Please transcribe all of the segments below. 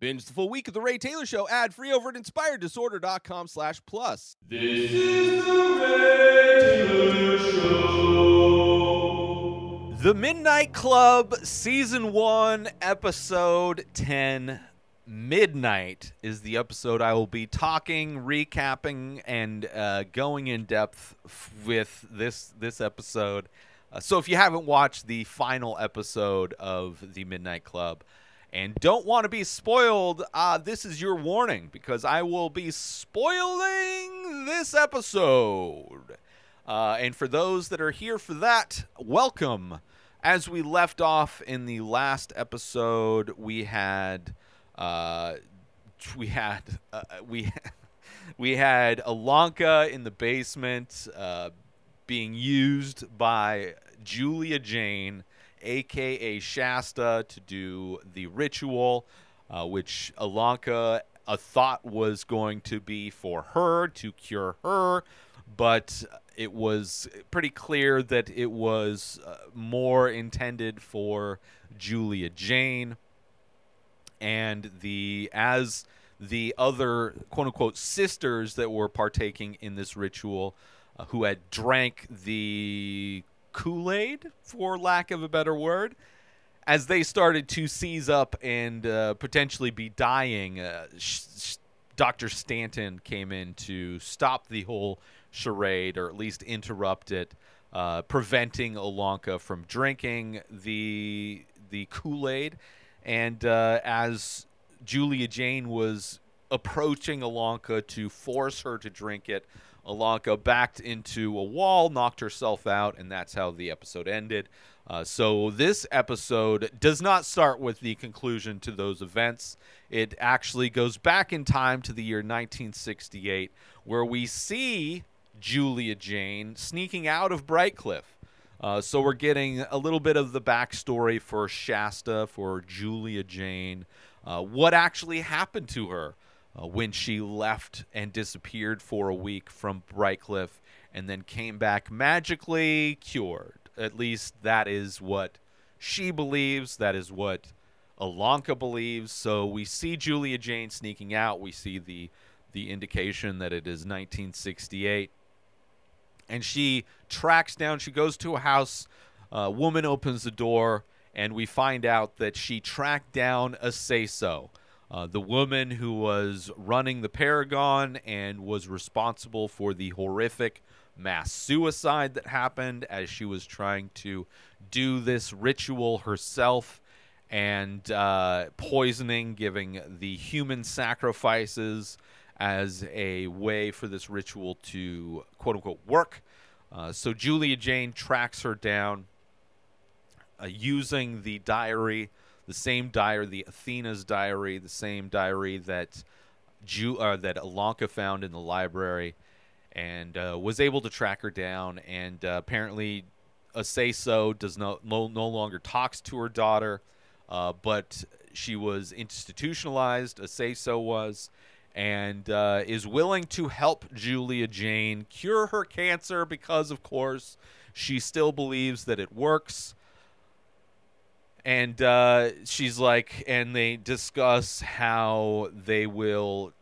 Binge the full week of The Ray Taylor Show ad free over at inspireddisorder.com slash plus. This is the Ray Taylor Show. The Midnight Club, Season 1, Episode 10. Midnight is the episode I will be talking, recapping, and uh, going in depth f- with this this episode. Uh, so if you haven't watched the final episode of the Midnight Club and don't want to be spoiled, uh, this is your warning because I will be spoiling this episode. Uh, and for those that are here for that, welcome. As we left off in the last episode, we had uh, we had uh, we we had Ilonka in the basement uh, being used by Julia Jane, aka Shasta, to do the ritual, uh, which Ilonka a thought was going to be for her to cure her, but it was pretty clear that it was uh, more intended for Julia Jane and the as the other quote unquote sisters that were partaking in this ritual uh, who had drank the Kool-Aid for lack of a better word as they started to seize up and uh, potentially be dying uh, sh- sh- Dr. Stanton came in to stop the whole charade or at least interrupt it uh, preventing Ilonka from drinking the the Kool-Aid and uh, as Julia Jane was approaching Ilonka to force her to drink it, Ilonka backed into a wall, knocked herself out, and that's how the episode ended. Uh, so this episode does not start with the conclusion to those events. It actually goes back in time to the year 1968, where we see Julia Jane sneaking out of Brightcliffe. Uh, so we're getting a little bit of the backstory for Shasta, for Julia Jane, uh, what actually happened to her uh, when she left and disappeared for a week from Brightcliffe and then came back magically cured. At least that is what she believes. That is what Ilonka believes. So we see Julia Jane sneaking out. We see the the indication that it is 1968 and she tracks down. She goes to a house. A woman opens the door, and we find out that she tracked down Aceso, uh, the woman who was running the Paragon and was responsible for the horrific mass suicide that happened as she was trying to do this ritual herself and uh, poisoning, giving the human sacrifices as a way for this ritual to quote unquote work. Uh, so Julia Jane tracks her down uh, using the diary, the same diary, the Athena's diary, the same diary that Ju- uh, that Ilonka found in the library, and uh, was able to track her down. And uh, apparently, Aceso does no, no no longer talks to her daughter, uh, but she was institutionalized. Aceso was, and uh, is willing to help Julia Jane cure her cancer because, of course, she still believes that it works. And uh, she's like, and they discuss how they will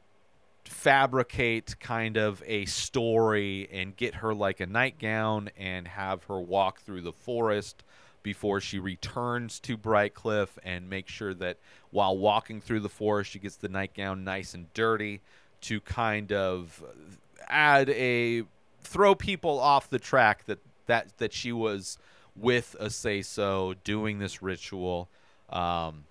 fabricate kind of a story and get her like a nightgown and have her walk through the forest before she returns to Brightcliffe and make sure that while walking through the forest, she gets the nightgown nice and dirty to kind of add a throw people off the track that that that she was with Aceso doing this ritual. Um,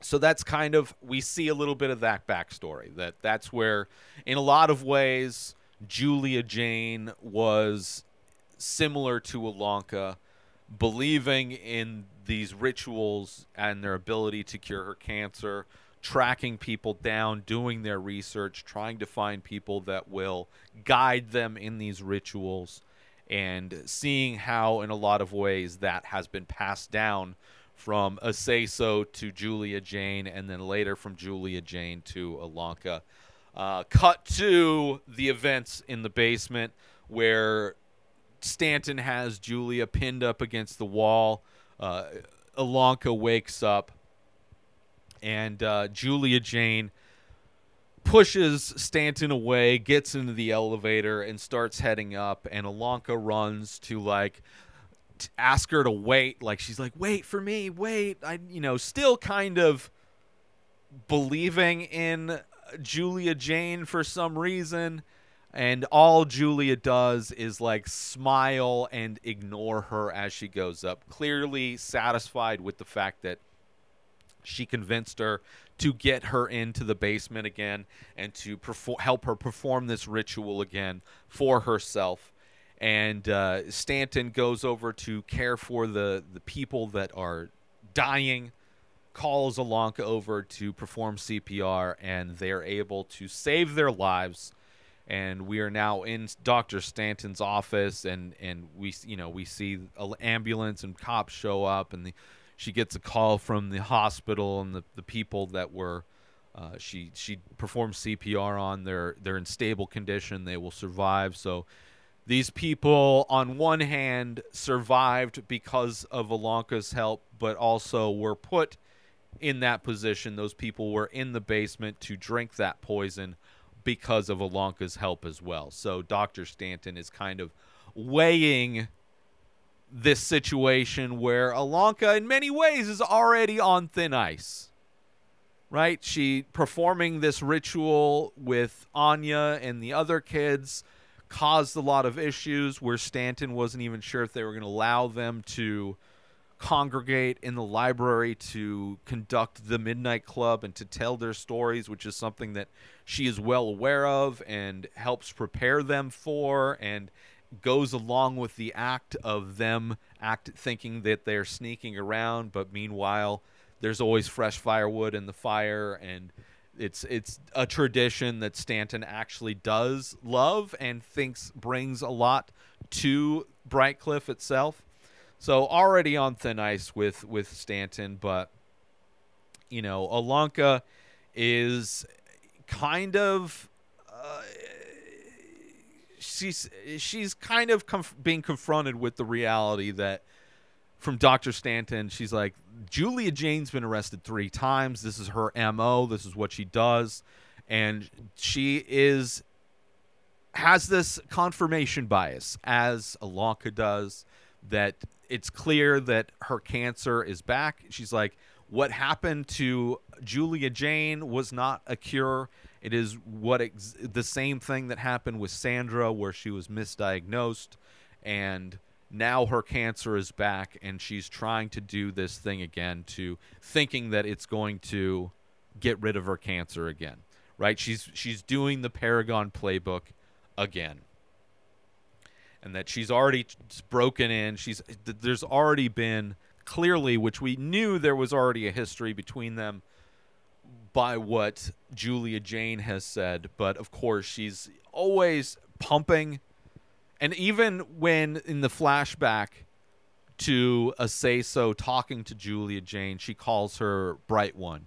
so that's kind of we see a little bit of that backstory. That that's where, in a lot of ways, Julia Jane was similar to Ilonka believing in these rituals and their ability to cure her cancer, tracking people down, doing their research, trying to find people that will guide them in these rituals, and seeing how, in a lot of ways, that has been passed down from Aceso to Julia Jane, and then later from Julia Jane to Ilonka. Uh, cut to the events in the basement where Stanton has Julia pinned up against the wall. Uh, wakes up and uh, Julia Jane pushes Stanton away, gets into the elevator, and starts heading up. And Ilonka runs to like t- ask her to wait. Like she's like, "Wait for me, wait." I, you know, still kind of believing in Julia Jane for some reason. And all Julia does is like smile and ignore her as she goes up, clearly satisfied with the fact that she convinced her to get her into the basement again and to perform, help her perform this ritual again for herself. And uh, Stanton goes over to care for the, the people that are dying, calls Ilonka over to perform CPR, and they're able to save their lives. And we are now in Dr. Stanton's office, and, and we you know we see an ambulance and cops show up, and the, she gets a call from the hospital and the, the people that were uh, she she performed CPR on. They're they're in stable condition. They will survive. So these people, on one hand, survived because of Ilonka's help, but also were put in that position. Those people were in the basement to drink that poison because of Ilonka's help as well. So Dr. Stanton is kind of weighing this situation where Ilonka, in many ways, is already on thin ice. Right? She performing this ritual with Anya and the other kids caused a lot of issues where Stanton wasn't even sure if they were going to allow them to congregate in the library to conduct the Midnight Club and to tell their stories, which is something that she is well aware of and helps prepare them for and goes along with the act of them act thinking that they're sneaking around, but meanwhile there's always fresh firewood in the fire and it's it's a tradition that Stanton actually does love and thinks brings a lot to Brightcliffe itself. So already on thin ice with with Stanton, but you know, Ilonka is kind of uh, she's she's kind of conf- being confronted with the reality that from Dr. Stanton, she's like Julia Jane's been arrested 3 times. This is her MO, this is what she does and she is has this confirmation bias as Ilonka does that it's clear that her cancer is back. She's like, what happened to Julia Jane was not a cure. It is what ex- the same thing that happened with Sandra, where she was misdiagnosed, and now her cancer is back, and she's trying to do this thing again to thinking that it's going to get rid of her cancer again. Right? She's she's doing the Paragon playbook again and that she's already broken in. She's there's already been clearly, which we knew there was already a history between them by what Julia Jane has said, but of course she's always pumping, and even when in the flashback to Aceso talking to Julia Jane, she calls her Bright One,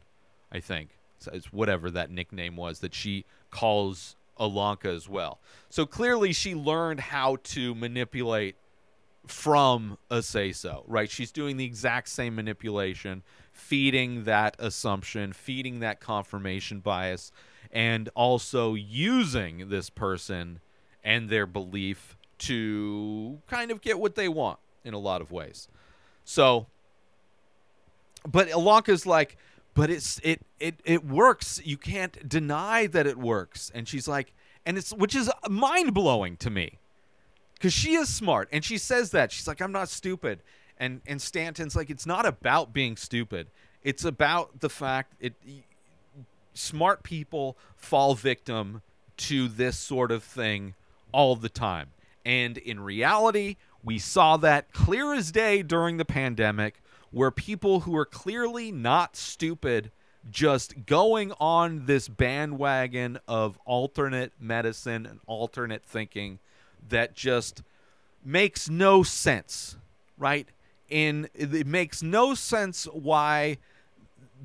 I think. So it's whatever that nickname was that she calls Ilonka as well. So clearly she learned how to manipulate from Aceso, right? She's doing the exact same manipulation, feeding that assumption, feeding that confirmation bias, and also using this person and their belief to kind of get what they want in a lot of ways. So, but Ilonka's like, but it's it it it works. You can't deny that it works. And she's like, and it's which is mind blowing to me, because she is smart and she says that she's like, I'm not stupid. And and Stanton's like, it's not about being stupid. It's about the fact it smart people fall victim to this sort of thing all the time. And in reality, we saw that clear as day during the pandemic where people who are clearly not stupid just going on this bandwagon of alternate medicine and alternate thinking that just makes no sense, right? In it makes no sense why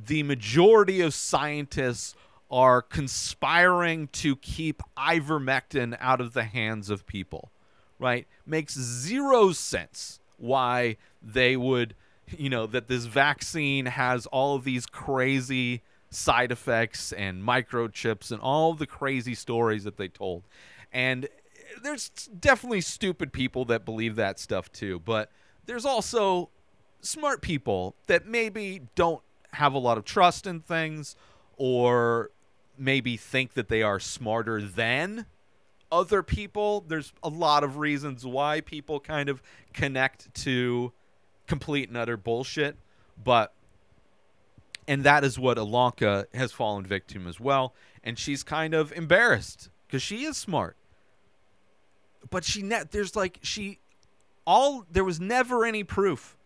the majority of scientists are conspiring to keep ivermectin out of the hands of people, right? Makes zero sense why they would you know, that this vaccine has all of these crazy side effects and microchips and all the crazy stories that they told. And there's definitely stupid people that believe that stuff too, but there's also smart people that maybe don't have a lot of trust in things or maybe think that they are smarter than other people. There's a lot of reasons why people kind of connect to complete and utter bullshit, but and that is what Ilonka has fallen victim as well, and she's kind of embarrassed because she is smart. But she ne- there's like she all there was never any proof.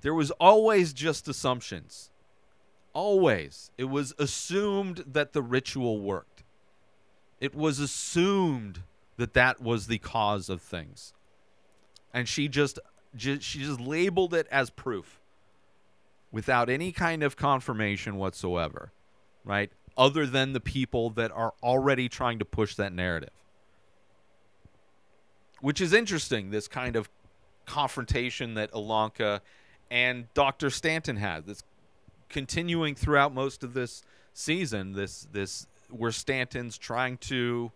There was always just assumptions. Always. It was assumed that the ritual worked. It was assumed that that was the cause of things. And she just, ju- she just labeled it as proof without any kind of confirmation whatsoever, right? Other than the people that are already trying to push that narrative. Which is interesting, this kind of confrontation that Ilonka and Dr. Stanton had. That's continuing throughout most of this season. This this where Stanton's trying to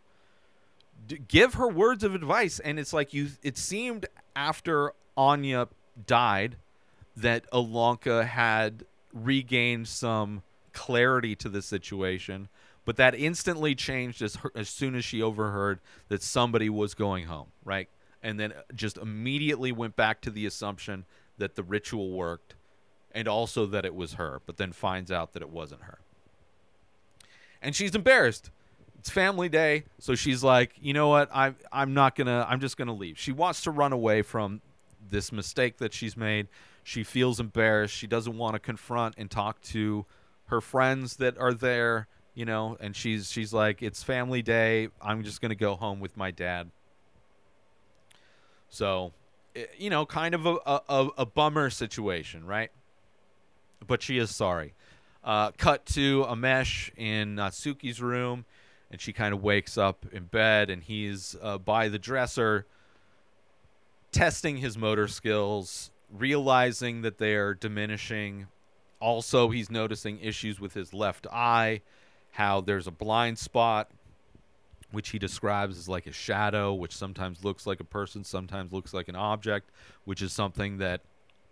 d- give her words of advice, and it's like you. It seemed after Anya died that Ilonka had regained some clarity to the situation, but that instantly changed as her, as soon as she overheard that somebody was going home, right? And then just immediately went back to the assumption that the ritual worked and also that it was her, but then finds out that it wasn't her. And she's embarrassed. It's family day, so she's like, "You know what? I I'm not going to I'm just going to leave." She wants to run away from this mistake that she's made. She feels embarrassed. She doesn't want to confront and talk to her friends that are there, you know, and she's she's like, "It's family day. I'm just going to go home with my dad." So, you know, kind of a, a, a- a bummer situation, right? But she is sorry. Uh, cut to Amesh in Natsuki's room, and she kind of wakes up in bed, and he's uh, by the dresser testing his motor skills, realizing that they are diminishing. Also, he's noticing issues with his left eye, how there's a blind spot, which he describes as like a shadow, which sometimes looks like a person, sometimes looks like an object, which is something that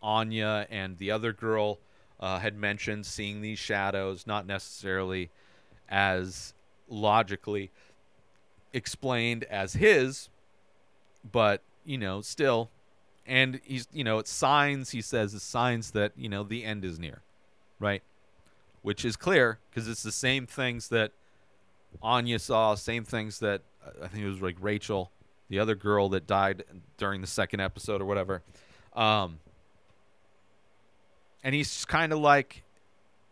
Anya and the other girl uh, had mentioned, seeing these shadows, not necessarily as logically explained as his, but you know, still. And he's, you know, it's signs. He says it's signs that you know the end is near, right? Which is clear because it's the same things that Anya saw, same things that uh, I think it was like Rachel, the other girl that died during the second episode or whatever. Um, and he's kind of like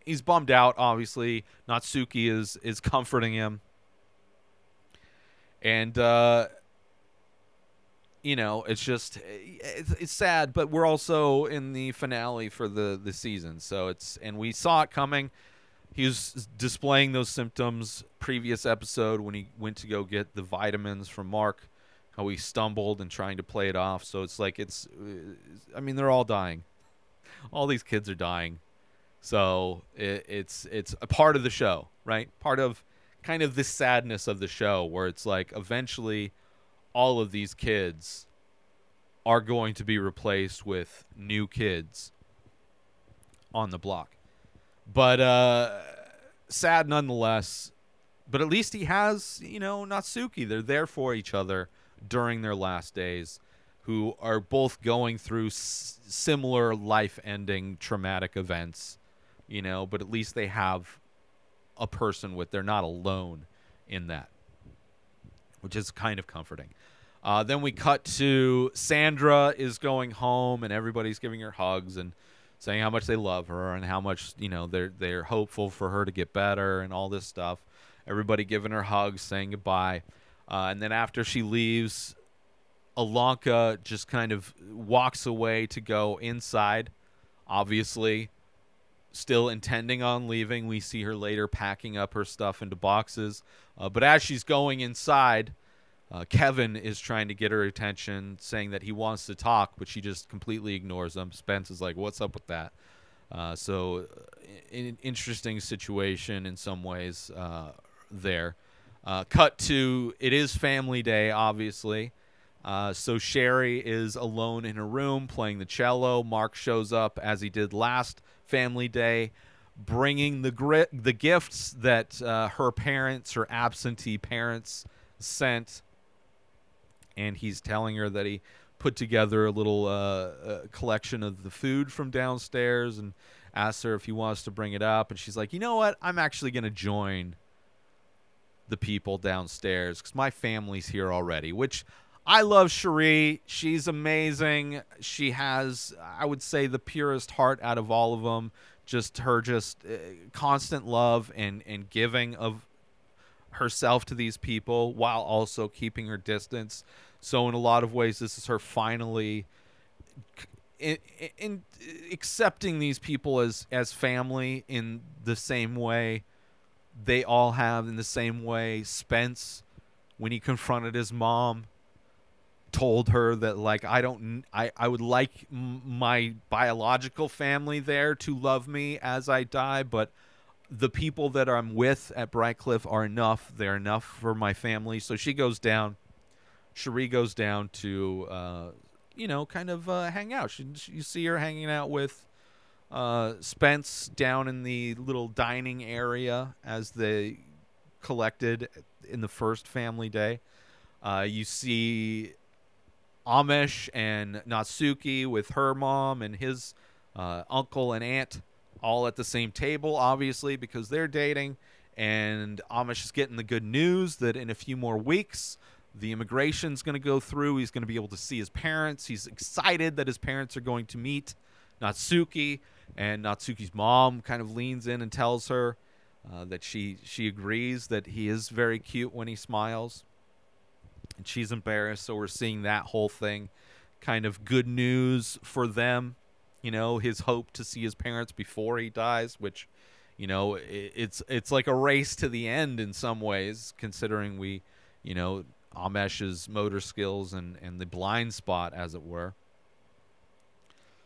he's bummed out. Obviously, Natsuki is is comforting him, and uh, you know it's just it's, it's sad. But we're also in the finale for the the season, so it's and we saw it coming. He was displaying those symptoms previous episode when he went to go get the vitamins from Mark. How he stumbled and trying to play it off. So it's like it's. Uh, I mean, they're all dying all these kids are dying so it, it's it's a part of the show right part of kind of the sadness of the show where it's like eventually all of these kids are going to be replaced with new kids on the block but uh sad nonetheless but at least he has you know natsuki they're there for each other during their last days who are both going through s- similar life-ending traumatic events, you know, but at least they have a person with. They're not alone in that, which is kind of comforting. Uh, then we cut to Sandra is going home, and everybody's giving her hugs and saying how much they love her and how much you know they're they're hopeful for her to get better and all this stuff. Everybody giving her hugs, saying goodbye, uh, and then after she leaves, Ilonka just kind of walks away to go inside. Obviously, still intending on leaving. We see her later packing up her stuff into boxes. Uh, but as she's going inside, uh, Kevin is trying to get her attention, saying that he wants to talk, but she just completely ignores him. Spence is like, "What's up with that?" Uh, so, uh, an interesting situation in some ways uh, there. Uh, cut to it is family day, obviously. Uh, so Sherry is alone in her room playing the cello. Mark shows up as he did last family day, bringing the gri- the gifts that uh, her parents, her absentee parents, sent, and he's telling her that he put together a little uh, uh, collection of the food from downstairs and asks her if he wants to bring it up, and she's like, you know what, I'm actually gonna join the people downstairs because my family's here already, which I love Cherie. She's amazing. She has, I would say, the purest heart out of all of them. Just her, just uh, constant love and and giving of herself to these people while also keeping her distance. So in a lot of ways, this is her finally in, in accepting these people as as family in the same way they all have in the same way Spence when he confronted his mom told her that like I don't I I would like m- my biological family there to love me as I die but the people that I'm with at Brightcliffe are enough. They're enough for my family. So she goes down Cherie goes down to uh you know kind of uh, hang out she, she, you see her hanging out with uh, Spence down in the little dining area as they collected in the first family day. Uh, you see Amesh and Natsuki with her mom and his uh, uncle and aunt all at the same table, obviously, because they're dating. And Amesh is getting the good news that in a few more weeks, the immigration's going to go through. He's going to be able to see his parents. He's excited that his parents are going to meet Natsuki. And Natsuki's mom kind of leans in and tells her uh, that she she agrees that he is very cute when he smiles, and she's embarrassed. So we're seeing that whole thing, kind of good news for them. You know, his hope to see his parents before he dies, which, you know, it, it's it's like a race to the end in some ways, considering we, you know, Amesh's motor skills and and the blind spot, as it were.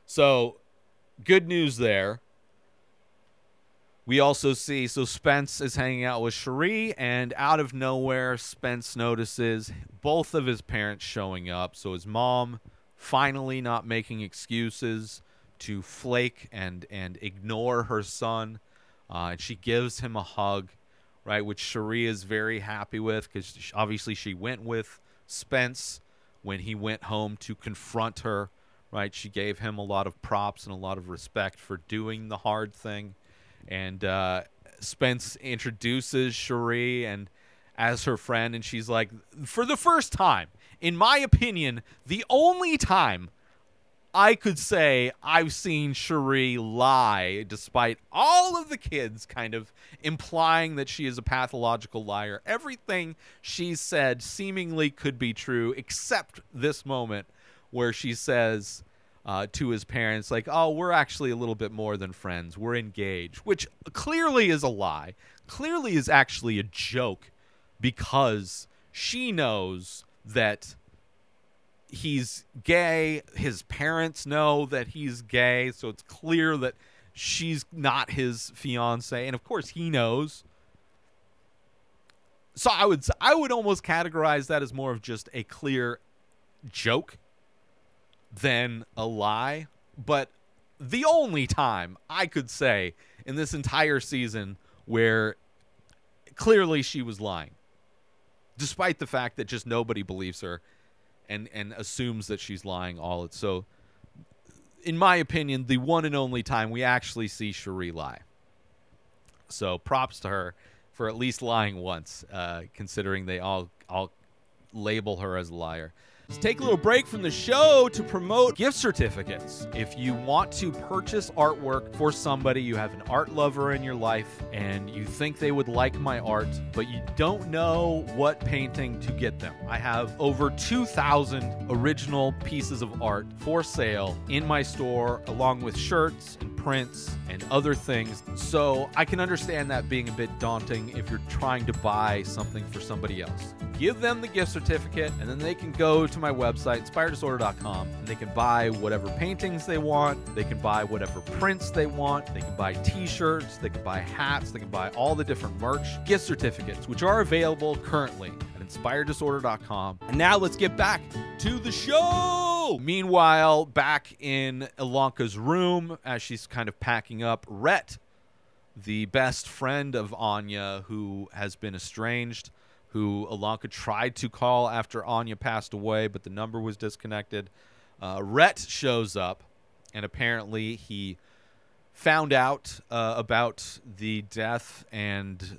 So good news there. We also see so Spence is hanging out with Cherie, and out of nowhere, Spence notices both of his parents showing up. So his mom finally not making excuses to flake and and ignore her son, uh, and she gives him a hug, right? Which Cherie is very happy with because obviously she went with Spence when he went home to confront her right? She gave him a lot of props and a lot of respect for doing the hard thing. And uh, Spence introduces Cherie and as her friend, and she's like, for the first time, in my opinion, the only time I could say I've seen Cherie lie, despite all of the kids kind of implying that she is a pathological liar. Everything she said seemingly could be true, except this moment where she says uh, to his parents, like, oh, we're actually a little bit more than friends. We're engaged, which clearly is a lie. Clearly is actually a joke because she knows that he's gay. His parents know that he's gay. So it's clear that she's not his fiance. And of course, he knows. So I would I would almost categorize that as more of just a clear joke than a lie. But the only time I could say in this entire season where clearly she was lying, despite the fact that just nobody believes her and and assumes that she's lying all it so in my opinion the one and only time we actually see Cherie lie. So props to her for at least lying once uh, considering they all all label her as a liar take a little break from the show to promote gift certificates. If you want to purchase artwork for somebody, you have an art lover in your life, and you think they would like my art, but you don't know what painting to get them. I have over 2,000 original pieces of art for sale in my store, along with shirts and prints and other things. So I can understand that being a bit daunting if you're trying to buy something for somebody else. Give them the gift certificate, and then they can go to my website, inspireddisorder.com, and they can buy whatever paintings they want. They can buy whatever prints they want. They can buy t shirts. They can buy hats. They can buy all the different merch, gift certificates, which are available currently at inspireddisorder.com. And now let's get back to the show. Meanwhile, back in Ilonka's room, as she's kind of packing up, Rhett, the best friend of Anya, who has been estranged, who Ilonka tried to call after Anya passed away, but the number was disconnected. Uh, Rhett shows up, and apparently he found out uh, about the death and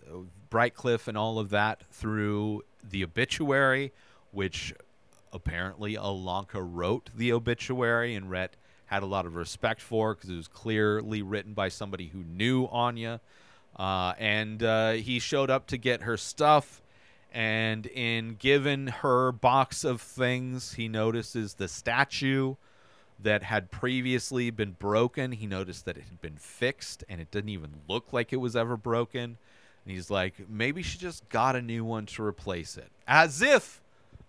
Brightcliffe and all of that through the obituary, which apparently Ilonka wrote the obituary, and Rhett had a lot of respect for because it was clearly written by somebody who knew Anya. Uh, and uh, he showed up to get her stuff. And in giving her box of things, he notices the statue that had previously been broken. He noticed that it had been fixed and it didn't even look like it was ever broken. And he's like, maybe she just got a new one to replace it. As if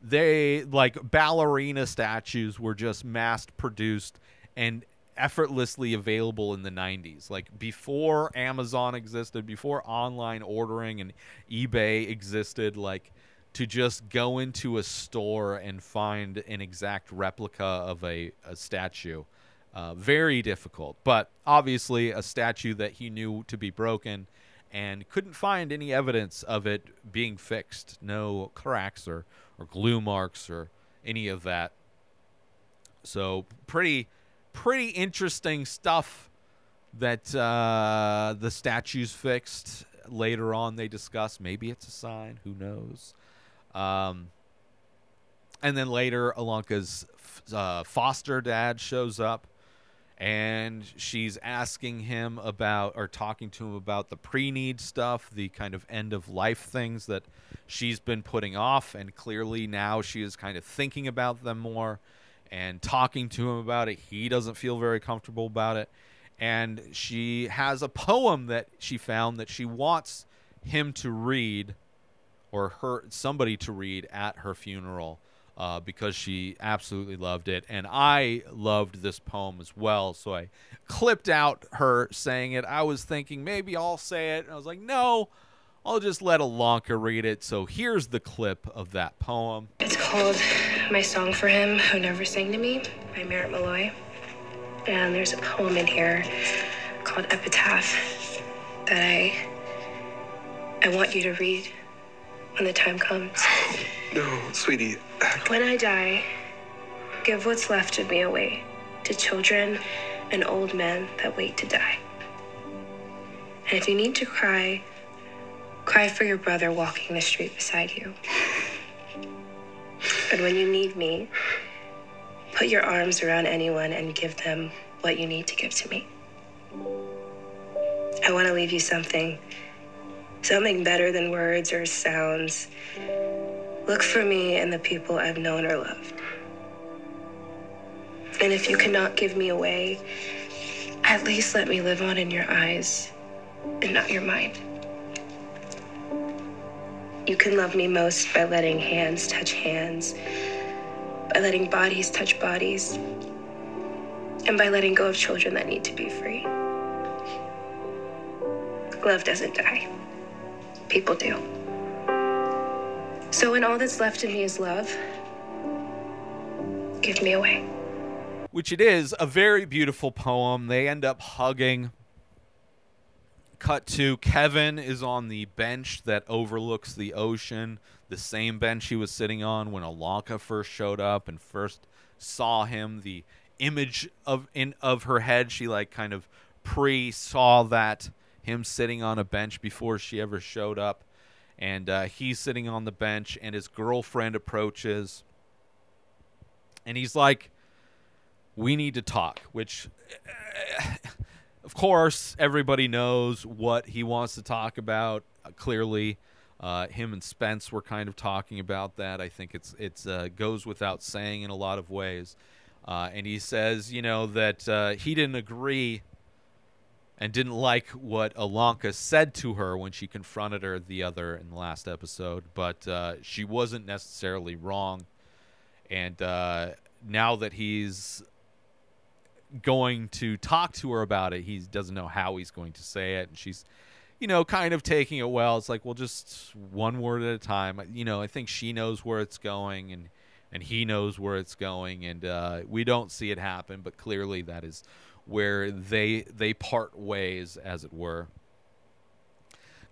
they, like, ballerina statues were just mass produced and effortlessly available in the 90s. Like, before Amazon existed, before online ordering and eBay existed, like, to just go into a store and find an exact replica of a, a statue. Uh, very difficult, but obviously a statue that he knew to be broken and couldn't find any evidence of it being fixed. No cracks or, or glue marks or any of that. So pretty pretty interesting stuff that uh, the statue's fixed. Later on, they discuss maybe it's a sign. Who knows? Um, and then later, Ilonka's uh, foster dad shows up and she's asking him about or talking to him about the pre-need stuff the kind of end of life things that she's been putting off and clearly now she is kind of thinking about them more and talking to him about it. He doesn't feel very comfortable about it. And she has a poem that she found that she wants him to read or her somebody to read at her funeral uh, because she absolutely loved it, and I loved this poem as well. So I clipped out her saying it. I was thinking maybe I'll say it, and I was like, no, I'll just let Ilonka read it. So here's the clip of that poem. It's called My Song for Him Who Never Sang to Me by Merritt Malloy. And there's a poem in here called Epitaph that I I want you to read when the time comes. No, sweetie. When I die, give what's left of me away to children and old men that wait to die. And if you need to cry, cry for your brother walking the street beside you. And when you need me, put your arms around anyone and give them what you need to give to me. I want to leave you something, something better than words or sounds. Look for me in the people I've known or loved. And if you cannot give me away, at least let me live on in your eyes and not your mind. You can love me most by letting hands touch hands, by letting bodies touch bodies, and by letting go of children that need to be free. Love doesn't die, people do. So when all that's left of me is love, give me away. which it is a very beautiful poem. They end up hugging. Cut to Kevin is on the bench that overlooks the ocean, the same bench he was sitting on when Ilonka first showed up and first saw him. The image of in of her head, she like kind of pre saw that him sitting on a bench before she ever showed up, and uh, he's sitting on the bench, and his girlfriend approaches, and he's like we need to talk, which, of course, everybody knows what he wants to talk about. Uh, clearly, uh, him and Spence were kind of talking about that. I think it's it's uh, goes without saying in a lot of ways. Uh, and he says, you know, that uh, he didn't agree and didn't like what Ilonka said to her when she confronted her the other in the last episode, but uh, she wasn't necessarily wrong. And uh, now that he's going to talk to her about it, he doesn't know how he's going to say it, and she's, you know, kind of taking it well. It's like, well, just one word at a time. You know, I think she knows where it's going, and and he knows where it's going, and uh, we don't see it happen, but clearly that is where they they part ways, as it were.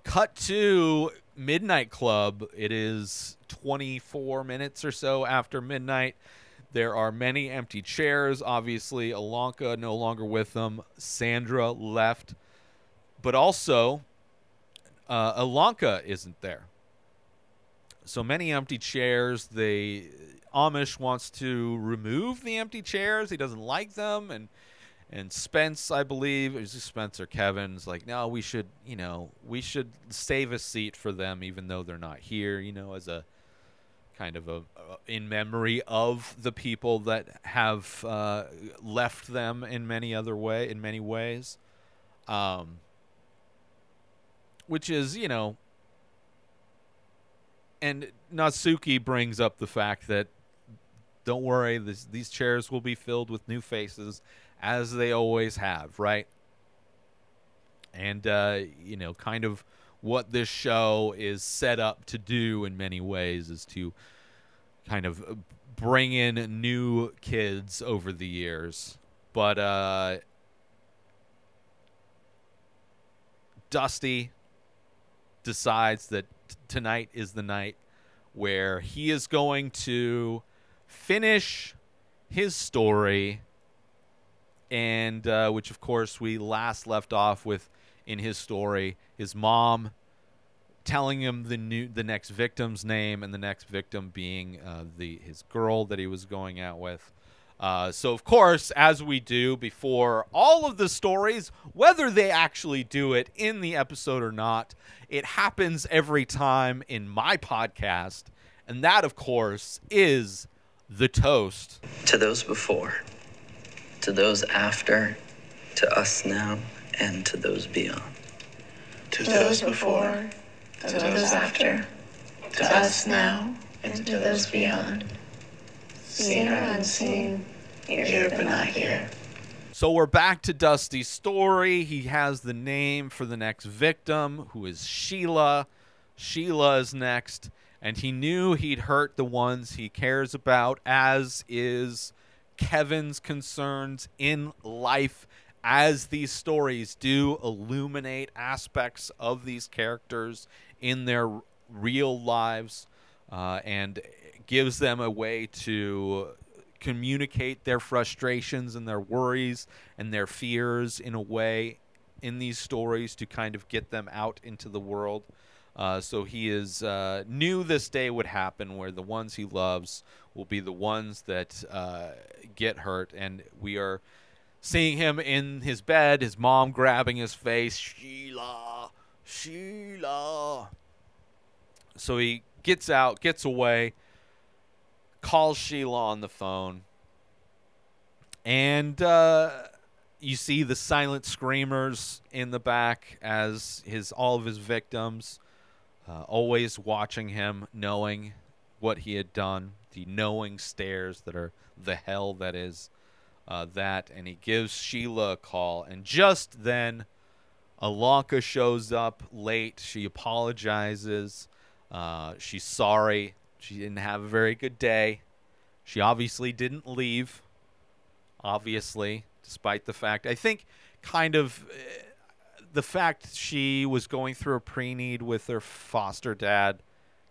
Cut to Midnight Club. It is 24 minutes or so after midnight. There are many empty chairs. Obviously, Ilonka no longer with them. Sandra left, but also uh, Ilonka isn't there. So many empty chairs. They Amesh wants to remove the empty chairs. He doesn't like them, and and Spence, I believe, is it Spence or Kevin's like, no, we should, you know, we should save a seat for them, even though they're not here. You know, as a kind of a uh, in memory of the people that have uh, left them in many other way in many ways, um, which is you know. And Natsuki brings up the fact that don't worry, this, these chairs will be filled with new faces, as they always have, right? And, uh, you know, kind of what this show is set up to do in many ways is to kind of bring in new kids over the years. But, uh, Dusty decides that t- tonight is the night where he is going to finish his story, and uh, which of course we last left off with in his story, his mom telling him the new the next victim's name, and the next victim being uh, the his girl that he was going out with. Uh, so of course, as we do before all of the stories, whether they actually do it in the episode or not, it happens every time in my podcast, and that of course is the toast. To those before, to those after, to us now, and to those beyond. to those before, to those after, to us now, and to those beyond. Seen or unseen, here but not here. So we're back to Dusty's story. He has the name for the next victim, who is Sheila. Sheila is next, and he knew he'd hurt the ones he cares about, as is Kevin's concerns in life, as these stories do illuminate aspects of these characters in their real lives, uh, and gives them a way to communicate their frustrations and their worries and their fears in a way in these stories to kind of get them out into the world. Uh, so he is uh, knew this day would happen, where the ones he loves will be the ones that uh, get hurt, and we are seeing him in his bed, his mom grabbing his face, Sheila, Sheila. So he gets out, gets away, calls Sheila on the phone, and uh, you see the silent screamers in the back as his all of his victims uh, always watching him, knowing what he had done, the knowing stares that are the hell that is uh, that, and he gives Sheila a call, and just then. Ilonka shows up late. She apologizes. Uh, she's sorry. She didn't have a very good day. She obviously didn't leave. Obviously, despite the fact, I think, kind of, uh, the fact she was going through a pre-need with her foster dad,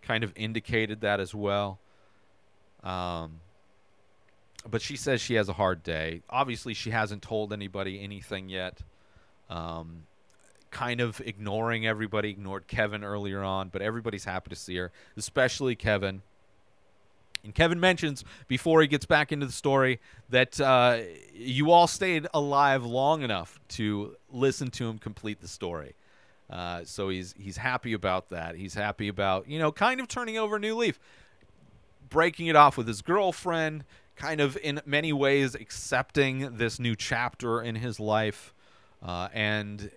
kind of indicated that as well. Um, but she says she has a hard day. Obviously, she hasn't told anybody anything yet. Um, kind of ignoring everybody, ignored Kevin earlier on, but everybody's happy to see her, especially Kevin. And Kevin mentions before he gets back into the story that uh, you all stayed alive long enough to listen to him complete the story. Uh, so he's he's happy about that. He's happy about you know kind of turning over a new leaf, breaking it off with his girlfriend, kind of in many ways accepting this new chapter in his life. uh, and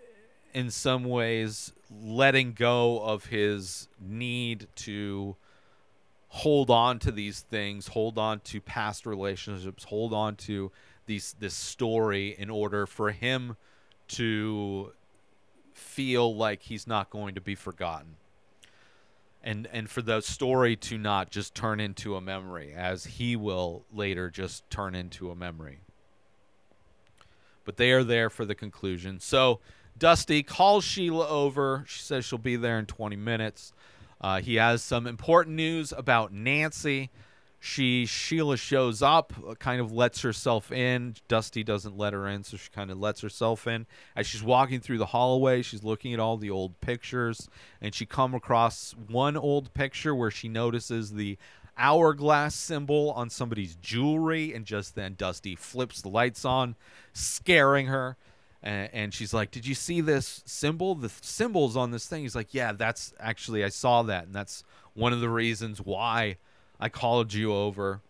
in some ways letting go of his need to hold on to these things, hold on to past relationships, hold on to these this story in order for him to feel like he's not going to be forgotten. And and for the story to not just turn into a memory as he will later just turn into a memory. But they are there for the conclusion. So Dusty calls Sheila over. She says she'll be there in 20 minutes. Uh, he has some important news about Nancy. She Sheila shows up, uh, kind of lets herself in. Dusty doesn't let her in, so she kind of lets herself in. As she's walking through the hallway, she's looking at all the old pictures, and she come across one old picture where she notices the hourglass symbol on somebody's jewelry, and just then Dusty flips the lights on, scaring her. And, and she's like, "Did you see this symbol? The symbols on this thing?" He's like, "Yeah, that's actually I saw that, and that's one of the reasons why." I called you over.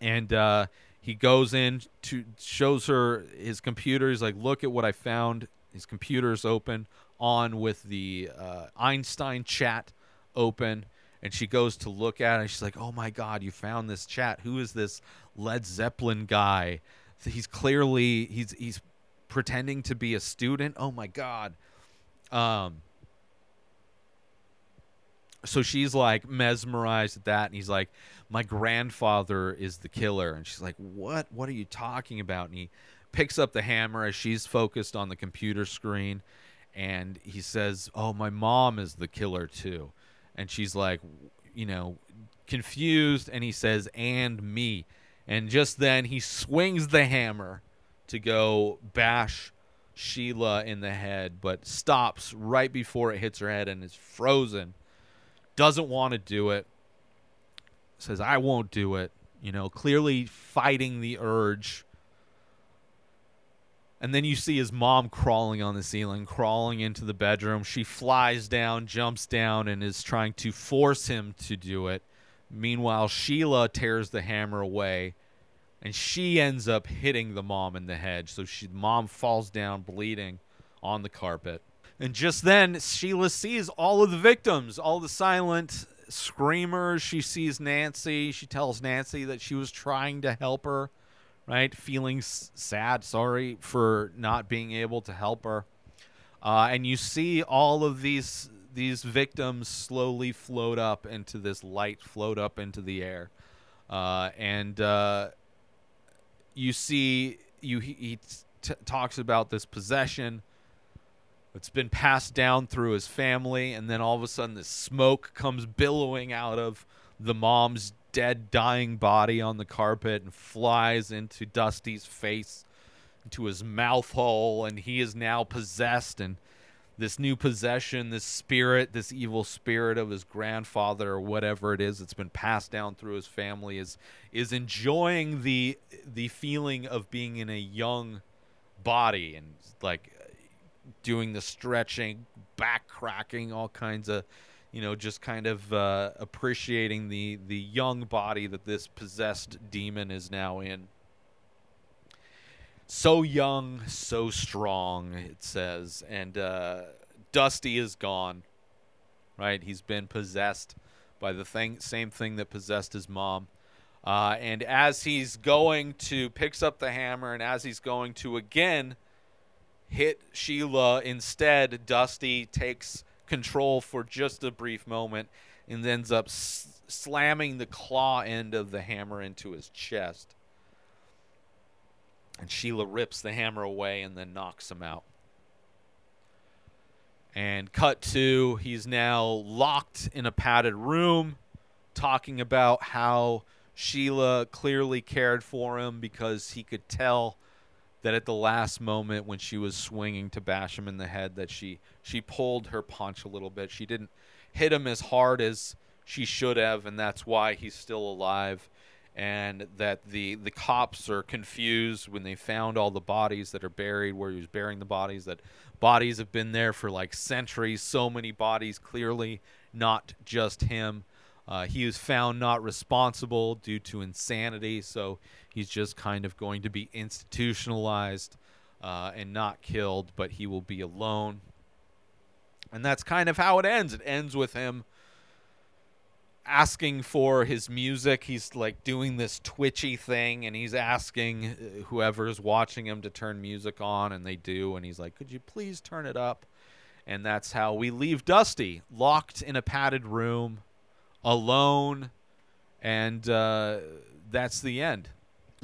And uh, he goes in to shows her his computer. He's like, look at what I found. His computer's open on with the uh, Einstein chat open. And she goes to look at it. And she's like, oh my God, you found this chat. Who is this Led Zeppelin guy? He's clearly, he's, he's pretending to be a student. Oh my God. Um, so she's like mesmerized at that and he's like my grandfather is the killer. And she's like what? What are you talking about? And he picks up the hammer as she's focused on the computer screen and he says oh my mom is the killer too. And she's like you know confused and he says and me. And just then he swings the hammer to go bash Sheila in the head but stops right before it hits her head and is frozen doesn't want to do it, says, I won't do it, you know, clearly fighting the urge. And then you see his mom crawling on the ceiling, crawling into the bedroom. She flies down, jumps down, and is trying to force him to do it. Meanwhile, Sheila tears the hammer away, and she ends up hitting the mom in the head. So she, mom falls down bleeding on the carpet. And just then, Sheila sees all of the victims, all the silent screamers. She sees Nancy. She tells Nancy that she was trying to help her, right? Feeling s- sad, sorry for not being able to help her. Uh, and you see all of these these victims slowly float up into this light, float up into the air, uh, and uh, you see you he, he t- talks about this possession it's been passed down through his family, and then all of a sudden, this smoke comes billowing out of the mom's dead, dying body on the carpet and flies into Dusty's face, into his mouth hole, and he is now possessed. And this new possession, this spirit, this evil spirit of his grandfather or whatever it is that's been passed down through his family, is is enjoying the the feeling of being in a young body and like doing the stretching, back cracking, all kinds of, you know, just kind of uh, appreciating the the young body that this possessed demon is now in. So young, so strong, it says, and uh, Dusty is gone. Right, he's been possessed by the thing, same thing that possessed his mom. Uh, and as he's going to picks up the hammer, and as he's going to again hit Sheila. Instead, Dusty takes control for just a brief moment and ends up s- slamming the claw end of the hammer into his chest. And Sheila rips the hammer away and then knocks him out. And cut to, he's now locked in a padded room, talking about how Sheila clearly cared for him because he could tell that at the last moment when she was swinging to bash him in the head that she she pulled her punch a little bit. She didn't hit him as hard as she should have and that's why he's still alive and that the the cops are confused when they found all the bodies that are buried where he was burying the bodies that bodies have been there for like centuries so many bodies clearly not just him uh, he was found not responsible due to insanity, so he's just kind of going to be institutionalized. uh, and not killed, but he will be alone. And that's kind of how it ends. It ends with him asking for his music. He's like doing this twitchy thing and he's asking uh, whoever's watching him to turn music on and they do and he's like, "Could you please turn it up?" And that's how we leave Dusty locked in a padded room alone and uh, that's the end.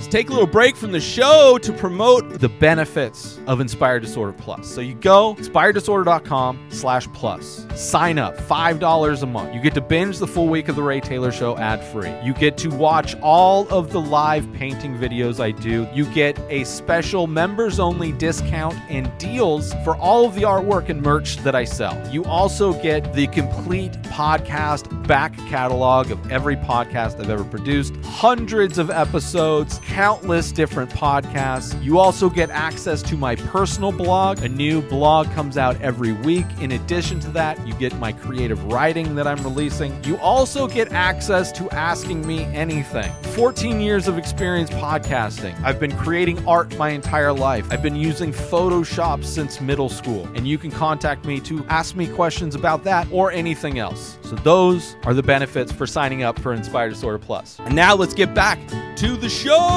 Take a little break from the show to promote the benefits of Inspired Disorder Plus. So you go inspireddisorder.com slash plus. Sign up, $5 a month. You get to binge the full week of the Ray Taylor Show ad-free. You get to watch all of the live painting videos I do. You get a special members-only discount and deals for all of the artwork and merch that I sell. You also get the complete podcast back catalog of every podcast I've ever produced, hundreds of episodes, countless different podcasts. You also get access to my personal blog. A new blog comes out every week. In addition to that, you get my creative writing that I'm releasing. You also get access to asking me anything. 14 years of experience podcasting. I've been creating art my entire life. I've been using Photoshop since middle school, and you can contact me to ask me questions about that or anything else. So those are the benefits for signing up for Inspired Disorder Plus. And now let's get back to the show.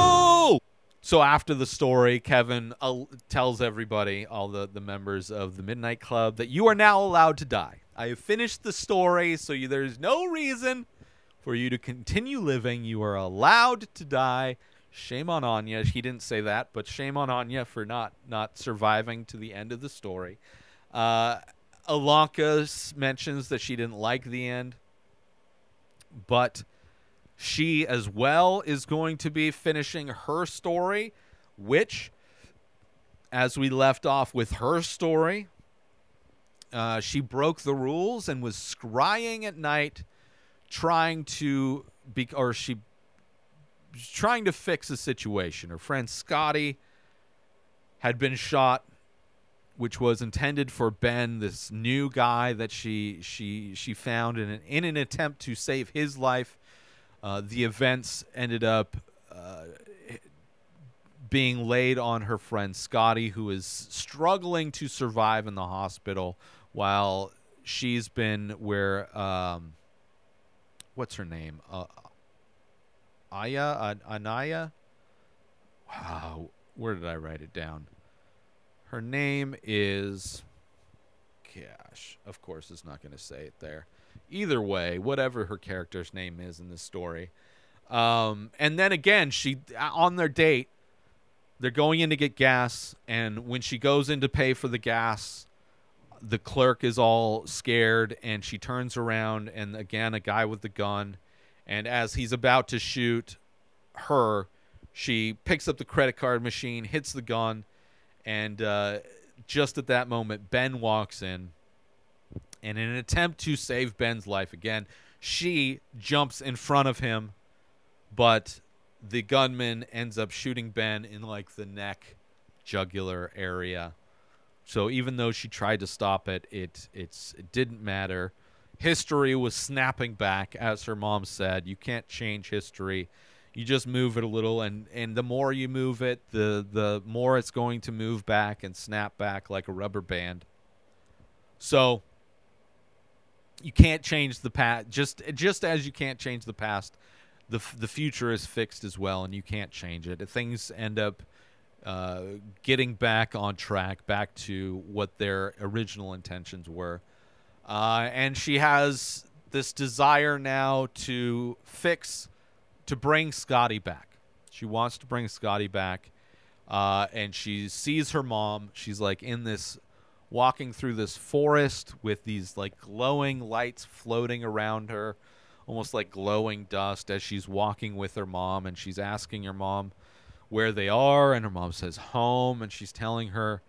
So after the story, Kevin uh, tells everybody, all the, the members of the Midnight Club, that you are now allowed to die. I have finished the story, so you, there's no reason for you to continue living. You are allowed to die. Shame on Anya. He didn't say that, but shame on Anya for not not surviving to the end of the story. Uh, mentions that she didn't like the end, but she as well is going to be finishing her story, which, as we left off with her story, uh, she broke the rules and was scrying at night, trying to be, or she trying to fix a situation. Her friend Scotty had been shot, which was intended for Ben, this new guy that she she she found in an, in an attempt to save his life. Uh, the events ended up uh, being laid on her friend Scotty, who is struggling to survive in the hospital while she's been where um, what's her name? Uh, Aya, An- Anaya. Wow, where did I write it down? Her name is. Gosh, of course, it's not going to say it there. Either way, whatever her character's name is in this story. Um, and then again, she on their date, they're going in to get gas, and when she goes in to pay for the gas, the clerk is all scared, and she turns around, and again, a guy with the gun, and as he's about to shoot her, she picks up the credit card machine, hits the gun, and uh, just at that moment, Ben walks in. And in an attempt to save Ben's life again, she jumps in front of him, but the gunman ends up shooting Ben in like the neck, jugular area. So even though she tried to stop it, it it's it didn't matter. History was snapping back, as her mom said. You can't change history. You just move it a little, and and the more you move it, the the more it's going to move back and snap back like a rubber band. So you can't change the past. Just just as you can't change the past, the the future is fixed as well, and you can't change it. Things end up uh, getting back on track, back to what their original intentions were. Uh, and she has this desire now to fix, to bring Scotty back. She wants to bring Scotty back. Uh, and she sees her mom. She's like in this, walking through this forest with these like glowing lights floating around her, almost like glowing dust as she's walking with her mom. And she's asking her mom, where they are, and her mom says home, and she's telling her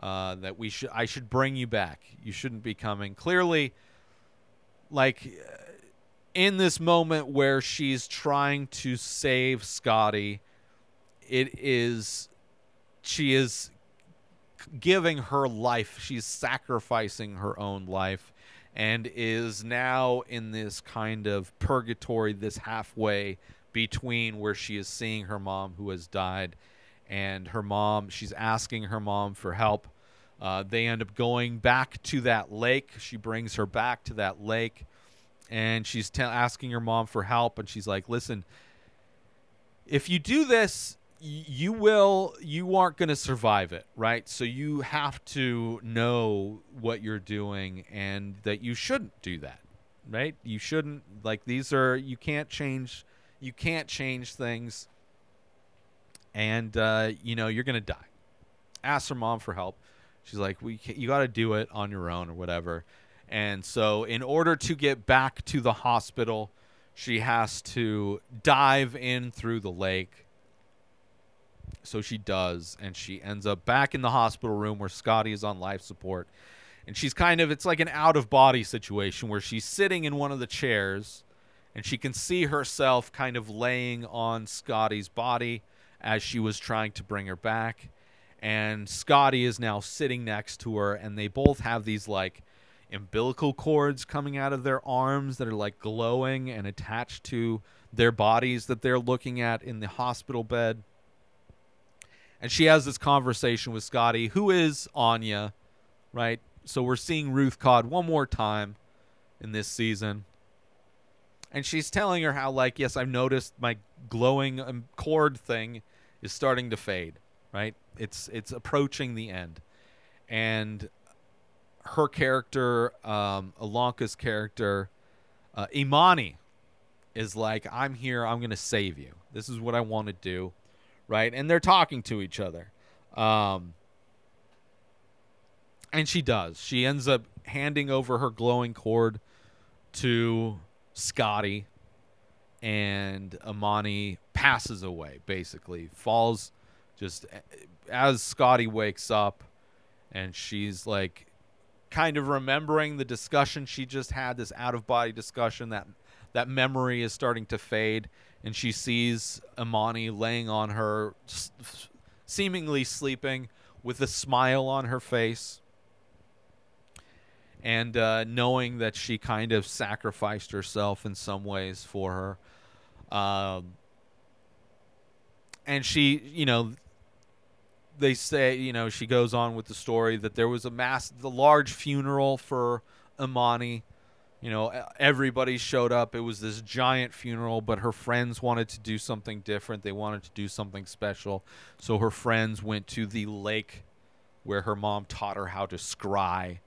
uh, that we should I should bring you back. You shouldn't be coming. Clearly, like uh, in this moment where she's trying to save Scotty, it is she is giving her life. She's sacrificing her own life and is now in this kind of purgatory, this halfway between where she is seeing her mom who has died and her mom. She's asking her mom for help. Uh, they end up going back to that lake. She brings her back to that lake, and she's te- asking her mom for help. And she's like, "Listen, if you do this, you will. You aren't going to survive it, right? So you have to know what you're doing, and that you shouldn't do that, right? You shouldn't like these are. You can't change. You can't change things." and uh, you know you're gonna die. Ask her mom for help. She's like, "We, ca- you got to do it on your own or whatever." And so, in order to get back to the hospital, she has to dive in through the lake. So she does, and she ends up back in the hospital room where Scotty is on life support. And she's kind of, it's like an out of body situation where she's sitting in one of the chairs and she can see herself kind of laying on Scotty's body as she was trying to bring her back. And Scotty is now sitting next to her, and they both have these like umbilical cords coming out of their arms that are like glowing and attached to their bodies that they're looking at in the hospital bed. And she has this conversation with Scotty, who is Anya, right? So we're seeing Ruth Codd one more time in this season. And she's telling her how like yes i've noticed my glowing um, cord thing is starting to fade right? It's it's approaching the end. And her character um Ilonka's character uh, imani is like i'm here. I'm gonna save you. This is what i want to do right? And they're talking to each other. Um and she does. She ends up handing over her glowing cord to Scotty and Amani passes away basically. Falls just as Scotty wakes up and she's like kind of remembering the discussion she just had this out of body discussion that that memory is starting to fade and she sees Amani laying on her seemingly sleeping with a smile on her face and uh, knowing that she kind of sacrificed herself in some ways for her. Um, and she, you know, they say, you know, she goes on with the story that there was a mass, the large funeral for Imani. You know, everybody showed up. It was this giant funeral, but her friends wanted to do something different. They wanted to do something special. So her friends went to the lake where her mom taught her how to scry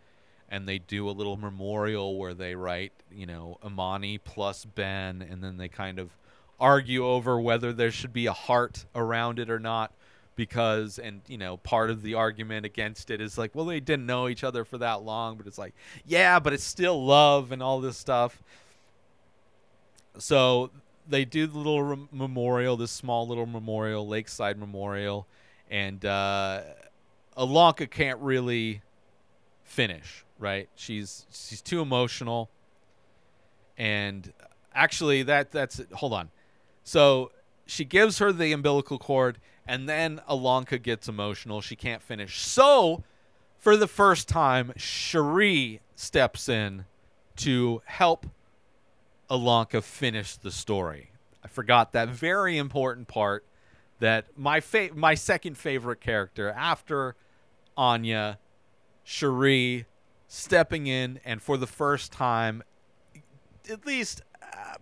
and they do a little memorial where they write, you know, amani plus Ben, and then they kind of argue over whether there should be a heart around it or not. Because, and you know, part of the argument against it is like, well, they didn't know each other for that long, but it's like, yeah, but it's still love and all this stuff. So they do the little memorial, this small little memorial, lakeside memorial, and uh, Ilonka can't really finish right? She's she's too emotional. And actually that that's hold on. So she gives her the umbilical cord and then Ilonka gets emotional. She can't finish. So for the first time Cherie steps in to help Ilonka finish the story. I forgot that very important part that my fa- my second favorite character after Anya Cherie stepping in and for the first time, at least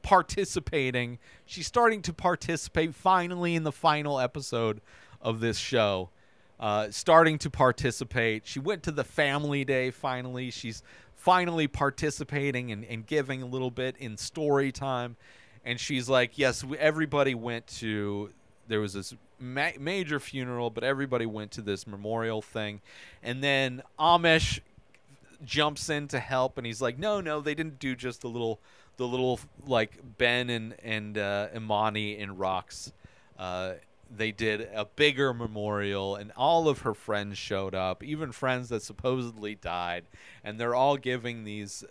participating. She's starting to participate finally in the final episode of this show. Uh, starting to participate. She went to the family day finally. She's finally participating and, and giving a little bit in story time. And she's like, Yes, we, everybody went to there was this ma- major funeral, but everybody went to this memorial thing. And then Amesh jumps in to help, and he's like, "No, no, they didn't do just a little, the little like Ben and and uh, Imani in rocks. Uh, they did a bigger memorial, and all of her friends showed up, even friends that supposedly died, and they're all giving these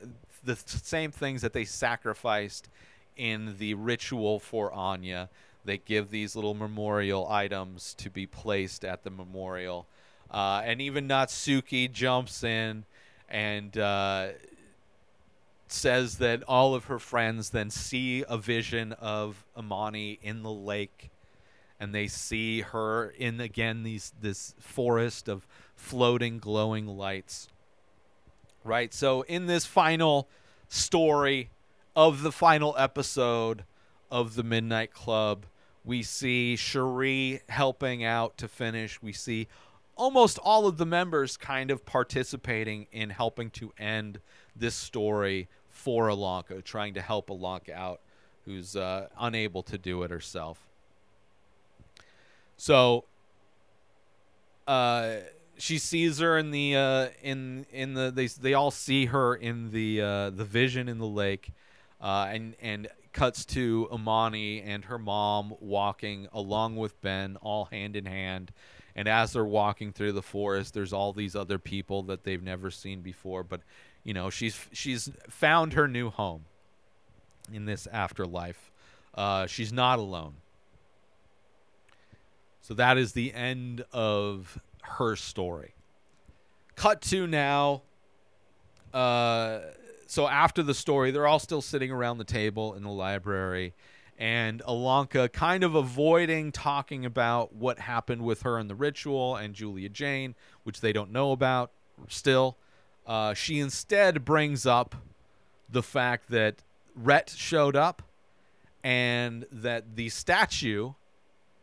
the same things that they sacrificed in the ritual for Anya." They give these little memorial items to be placed at the memorial. Uh, and even Natsuki jumps in and uh, says that all of her friends then see a vision of Amani in the lake and they see her in again these this forest of floating glowing lights. Right? So in this final story of the final episode of the midnight club we see cherie helping out to finish. We see almost all of the members kind of participating in helping to end this story for Ilonka, trying to help Ilonka out, who's uh, unable to do it herself. So, uh, she sees her in the uh, in in the they they all see her in the uh, the vision in the lake, uh, and and cuts to Amani and her mom walking along with Ben, all hand in hand. And as they're walking through the forest, there's all these other people that they've never seen before. But you know, she's she's found her new home in this afterlife. Uh, she's not alone. So that is the end of her story. Cut to now. Uh, so after the story, they're all still sitting around the table in the library, and Ilonka kind of avoiding talking about what happened with her in the ritual and Julia Jane, which they don't know about still. Uh, she instead brings up the fact that Rhett showed up and that the statue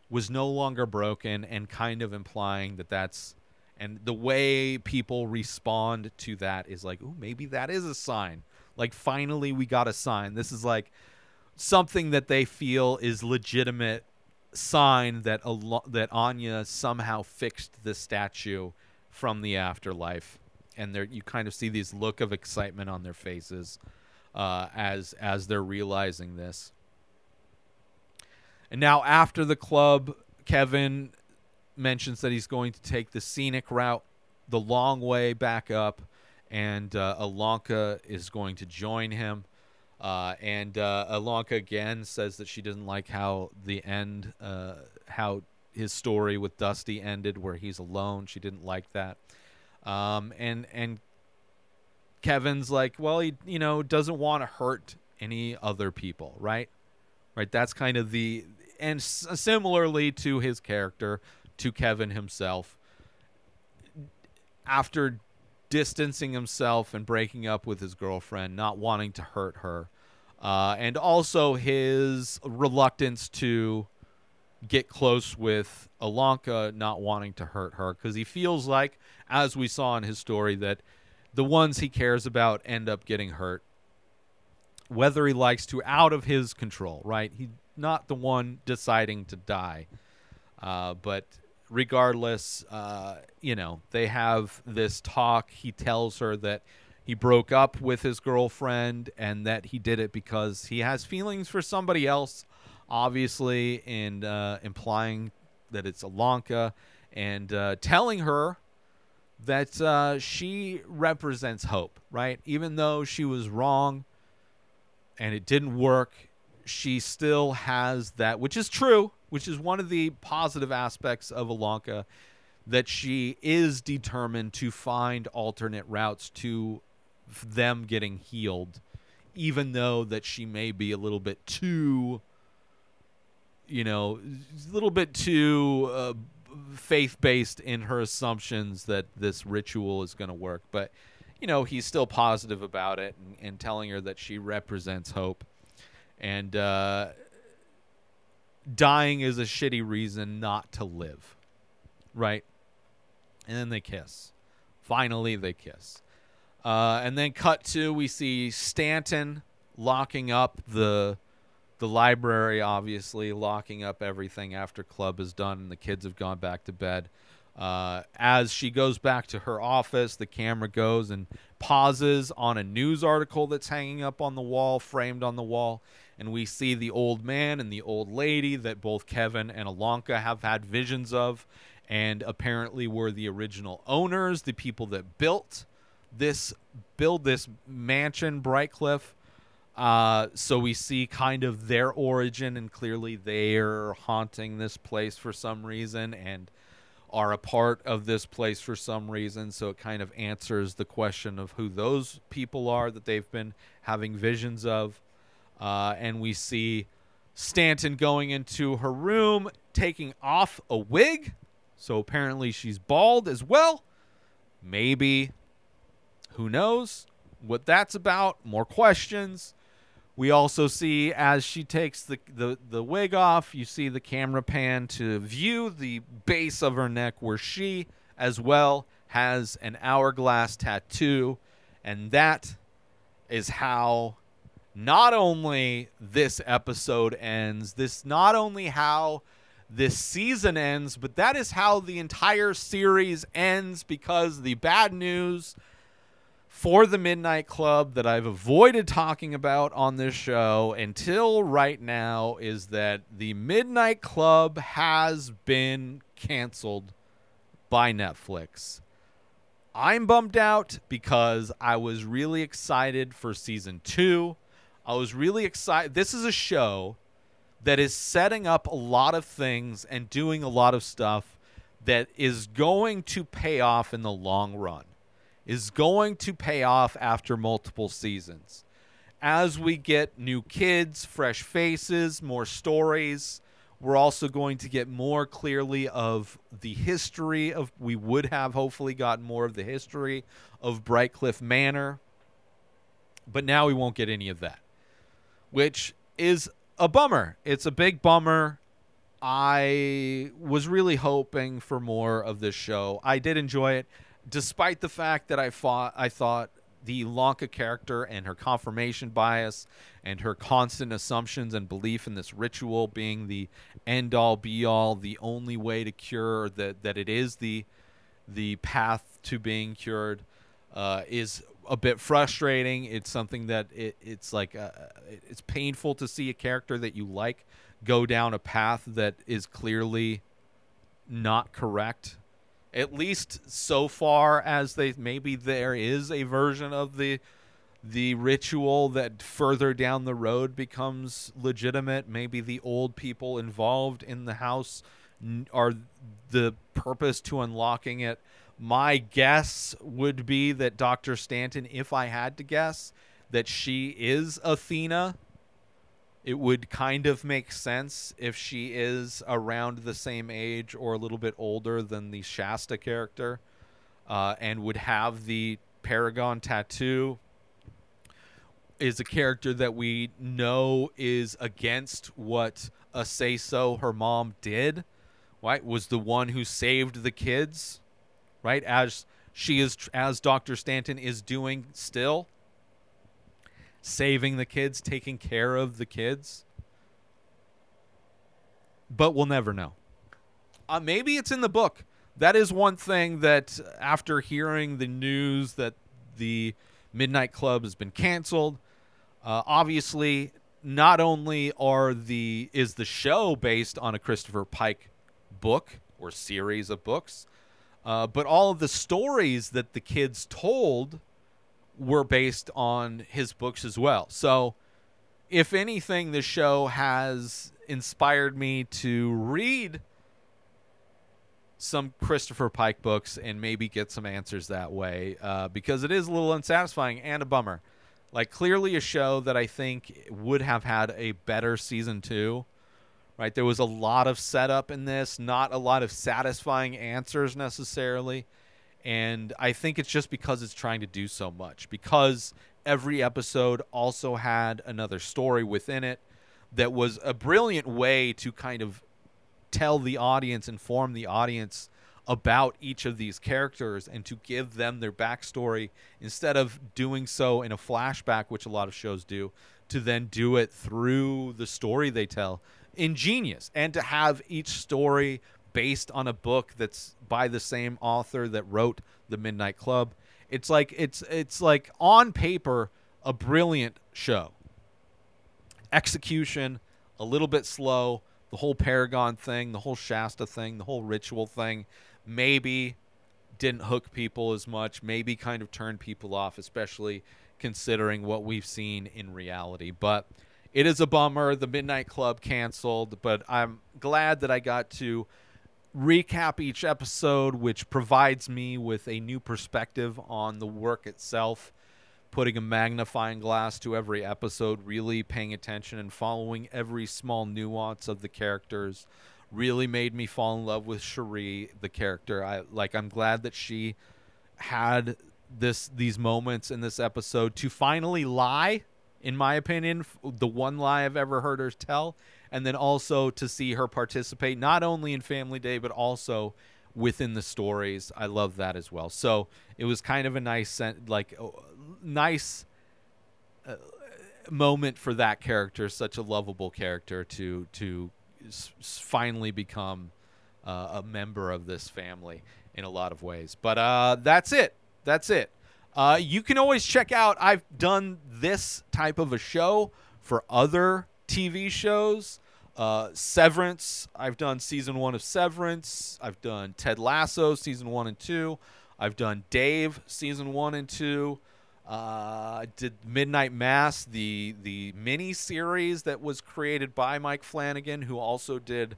was no longer broken and kind of implying that that's and the way people respond to that is like, "Ooh, maybe that is a sign." Like finally we got a sign. This is like something that they feel is legitimate sign that Al- that Anya somehow fixed the statue from the afterlife and there you kind of see these look of excitement on their faces uh, as as they're realizing this. And now after the club, Kevin mentions that he's going to take the scenic route, the long way back up, and uh, Ilonka is going to join him. Uh, and uh, Ilonka again says that she doesn't like how the end, uh, how his story with Dusty ended, where he's alone. She didn't like that. Um, and and Kevin's like, well, he you know doesn't want to hurt any other people, right? Right. That's kind of the and s- similarly to his character, to Kevin himself. After distancing himself and breaking up with his girlfriend, not wanting to hurt her, uh, and also his reluctance to get close with Ilonka, not wanting to hurt her, because he feels like, as we saw in his story, that the ones he cares about end up getting hurt, whether he likes to, out of his control, right? He's not the one deciding to die. Uh, but regardless, uh, you know, they have this talk. He tells her that he broke up with his girlfriend and that he did it because he has feelings for somebody else, obviously, and uh, implying that it's Ilonka and uh, telling her that uh, she represents hope, right? Even though she was wrong and it didn't work, she still has that, which is true, which is one of the positive aspects of Ilonka, that she is determined to find alternate routes to them getting healed, even though that she may be a little bit too, you know, a little bit too uh, faith based in her assumptions that this ritual is going to work. But, you know, he's still positive about it and, and telling her that she represents hope. And uh, dying is a shitty reason not to live. Right? And then they kiss. Finally, they kiss. Uh, and then cut to we see Stanton locking up the the library, obviously locking up everything after club is done and the kids have gone back to bed. Uh, as she goes back to her office, the camera goes and pauses on a news article that's hanging up on the wall, framed on the wall, and we see the old man and the old lady that both Kevin and Ilonka have had visions of, and apparently were the original owners, the people that built this build this mansion, Brightcliffe. Uh, so we see kind of their origin, and clearly they're haunting this place for some reason and are a part of this place for some reason. So it kind of answers the question of who those people are that they've been having visions of. Uh, and we see Stanton going into her room, taking off a wig. So apparently she's bald as well. Maybe. Who knows what that's about? More questions. We also see as she takes the, the, the wig off, you see the camera pan to view the base of her neck where she as well has an hourglass tattoo. And that is how not only this episode ends, this not only how this season ends, but that is how the entire series ends because the bad news for the Midnight Club that I've avoided talking about on this show until right now is that the Midnight Club has been canceled by Netflix. I'm bummed out because I was really excited for season two. I was really excited. This is a show that is setting up a lot of things and doing a lot of stuff that is going to pay off in the long run, is going to pay off after multiple seasons. As we get new kids, fresh faces, more stories, we're also going to get more clearly of the history of, we would have hopefully gotten more of the history of Brightcliffe Manor. But now we won't get any of that, which is a bummer. It's a big bummer. I was really hoping for more of this show. I did enjoy it, despite the fact that I thought I thought the Lanka character and her confirmation bias and her constant assumptions and belief in this ritual being the end all be all, the only way to cure that that it is the the path to being cured uh, is a bit frustrating. It's something that it, it's like uh, it's painful to see a character that you like go down a path that is clearly not correct. At least so far as they maybe there is a version of the the ritual that further down the road becomes legitimate. Maybe the old people involved in the house are the purpose to unlocking it. My guess would be that Dr. Stanton, if I had to guess, that she is Athena. It would kind of make sense if she is around the same age or a little bit older than the Shasta character uh, and would have the Paragon tattoo. Is a character that we know is against what Aceso her mom, did. Right? Was the one who saved the kids right? As she is, as Dr. Stanton is doing still, saving the kids, taking care of the kids. But we'll never know. Uh, maybe it's in the book. That is one thing that after hearing the news that the Midnight Club has been canceled, uh, obviously not only are the is the show based on a Christopher Pike book or series of books, uh, but all of the stories that the kids told were based on his books as well. So, if anything, the show has inspired me to read some Christopher Pike books and maybe get some answers that way uh, because it is a little unsatisfying and a bummer. Like, clearly, a show that I think would have had a better season two right? There was a lot of setup in this, not a lot of satisfying answers necessarily. And I think it's just because it's trying to do so much, because every episode also had another story within it that was a brilliant way to kind of tell the audience, inform the audience about each of these characters and to give them their backstory instead of doing so in a flashback, which a lot of shows do, to then do it through the story they tell. Ingenious. And to have each story based on a book that's by the same author that wrote the midnight club. It's like it's it's like on paper a brilliant show. Execution a little bit slow the whole paragon thing the whole shasta thing the whole ritual thing maybe didn't hook people as much maybe kind of turned people off especially considering what we've seen in reality. But it is a bummer. The Midnight Club canceled, but I'm glad that I got to recap each episode, which provides me with a new perspective on the work itself. putting a magnifying glass to every episode, really paying attention and following every small nuance of the characters really made me fall in love with Cherie, the character. I like I'm glad that she had this these moments in this episode to finally lie in my opinion the one lie I've ever heard her tell and then also to see her participate not only in Family Day but also within the stories. I love that as well. So it was kind of a nice like uh, nice uh, moment for that character, such a lovable character to to s- finally become uh, a member of this family in a lot of ways. But uh, that's it. That's it. Uh, you can always check out. I've done this type of a show for other TV shows. Uh, Severance. I've done season one of Severance. I've done Ted Lasso season one and two. I've done Dave season one and two. Uh, did Midnight Mass, the the mini series that was created by Mike Flanagan, who also did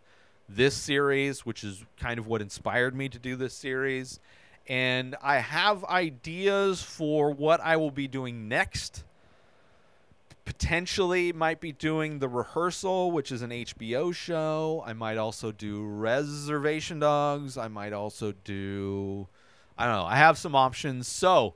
this series, which is kind of what inspired me to do this series. And I have ideas for what I will be doing next. Potentially, might be doing the rehearsal, which is an HBO show. I might also do Reservation Dogs. I might also do, I don't know. I have some options. So,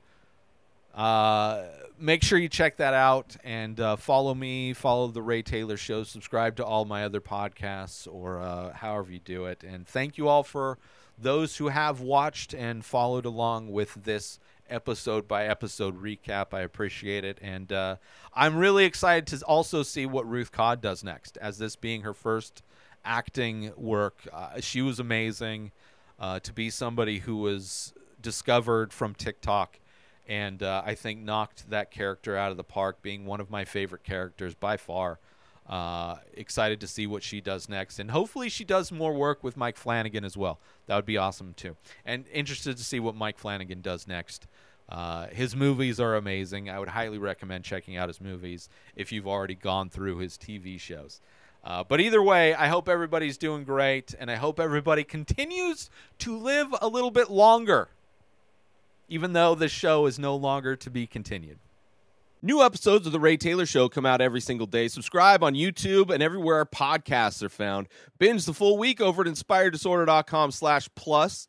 uh, make sure you check that out and uh, follow me, follow the Ray Taylor Show, subscribe to all my other podcasts or uh, however you do it. And thank you all for those who have watched and followed along with this episode by episode recap. I appreciate it. And uh, I'm really excited to also see what Ruth Codd does next, as this being her first acting work. Uh, she was amazing uh, to be somebody who was discovered from TikTok and uh, I think knocked that character out of the park, being one of my favorite characters by far. Uh, excited to see what she does next, and hopefully she does more work with Mike Flanagan as well. That would be awesome too. And interested to see what Mike Flanagan does next. Uh, his movies are amazing. I would highly recommend checking out his movies if you've already gone through his TV shows. Uh, but either way, I hope everybody's doing great, and I hope everybody continues to live a little bit longer even though the show is no longer to be continued. New episodes of The Ray Taylor Show come out every single day. Subscribe on YouTube and everywhere podcasts are found. Binge the full week over at inspireddisorder.com slash plus.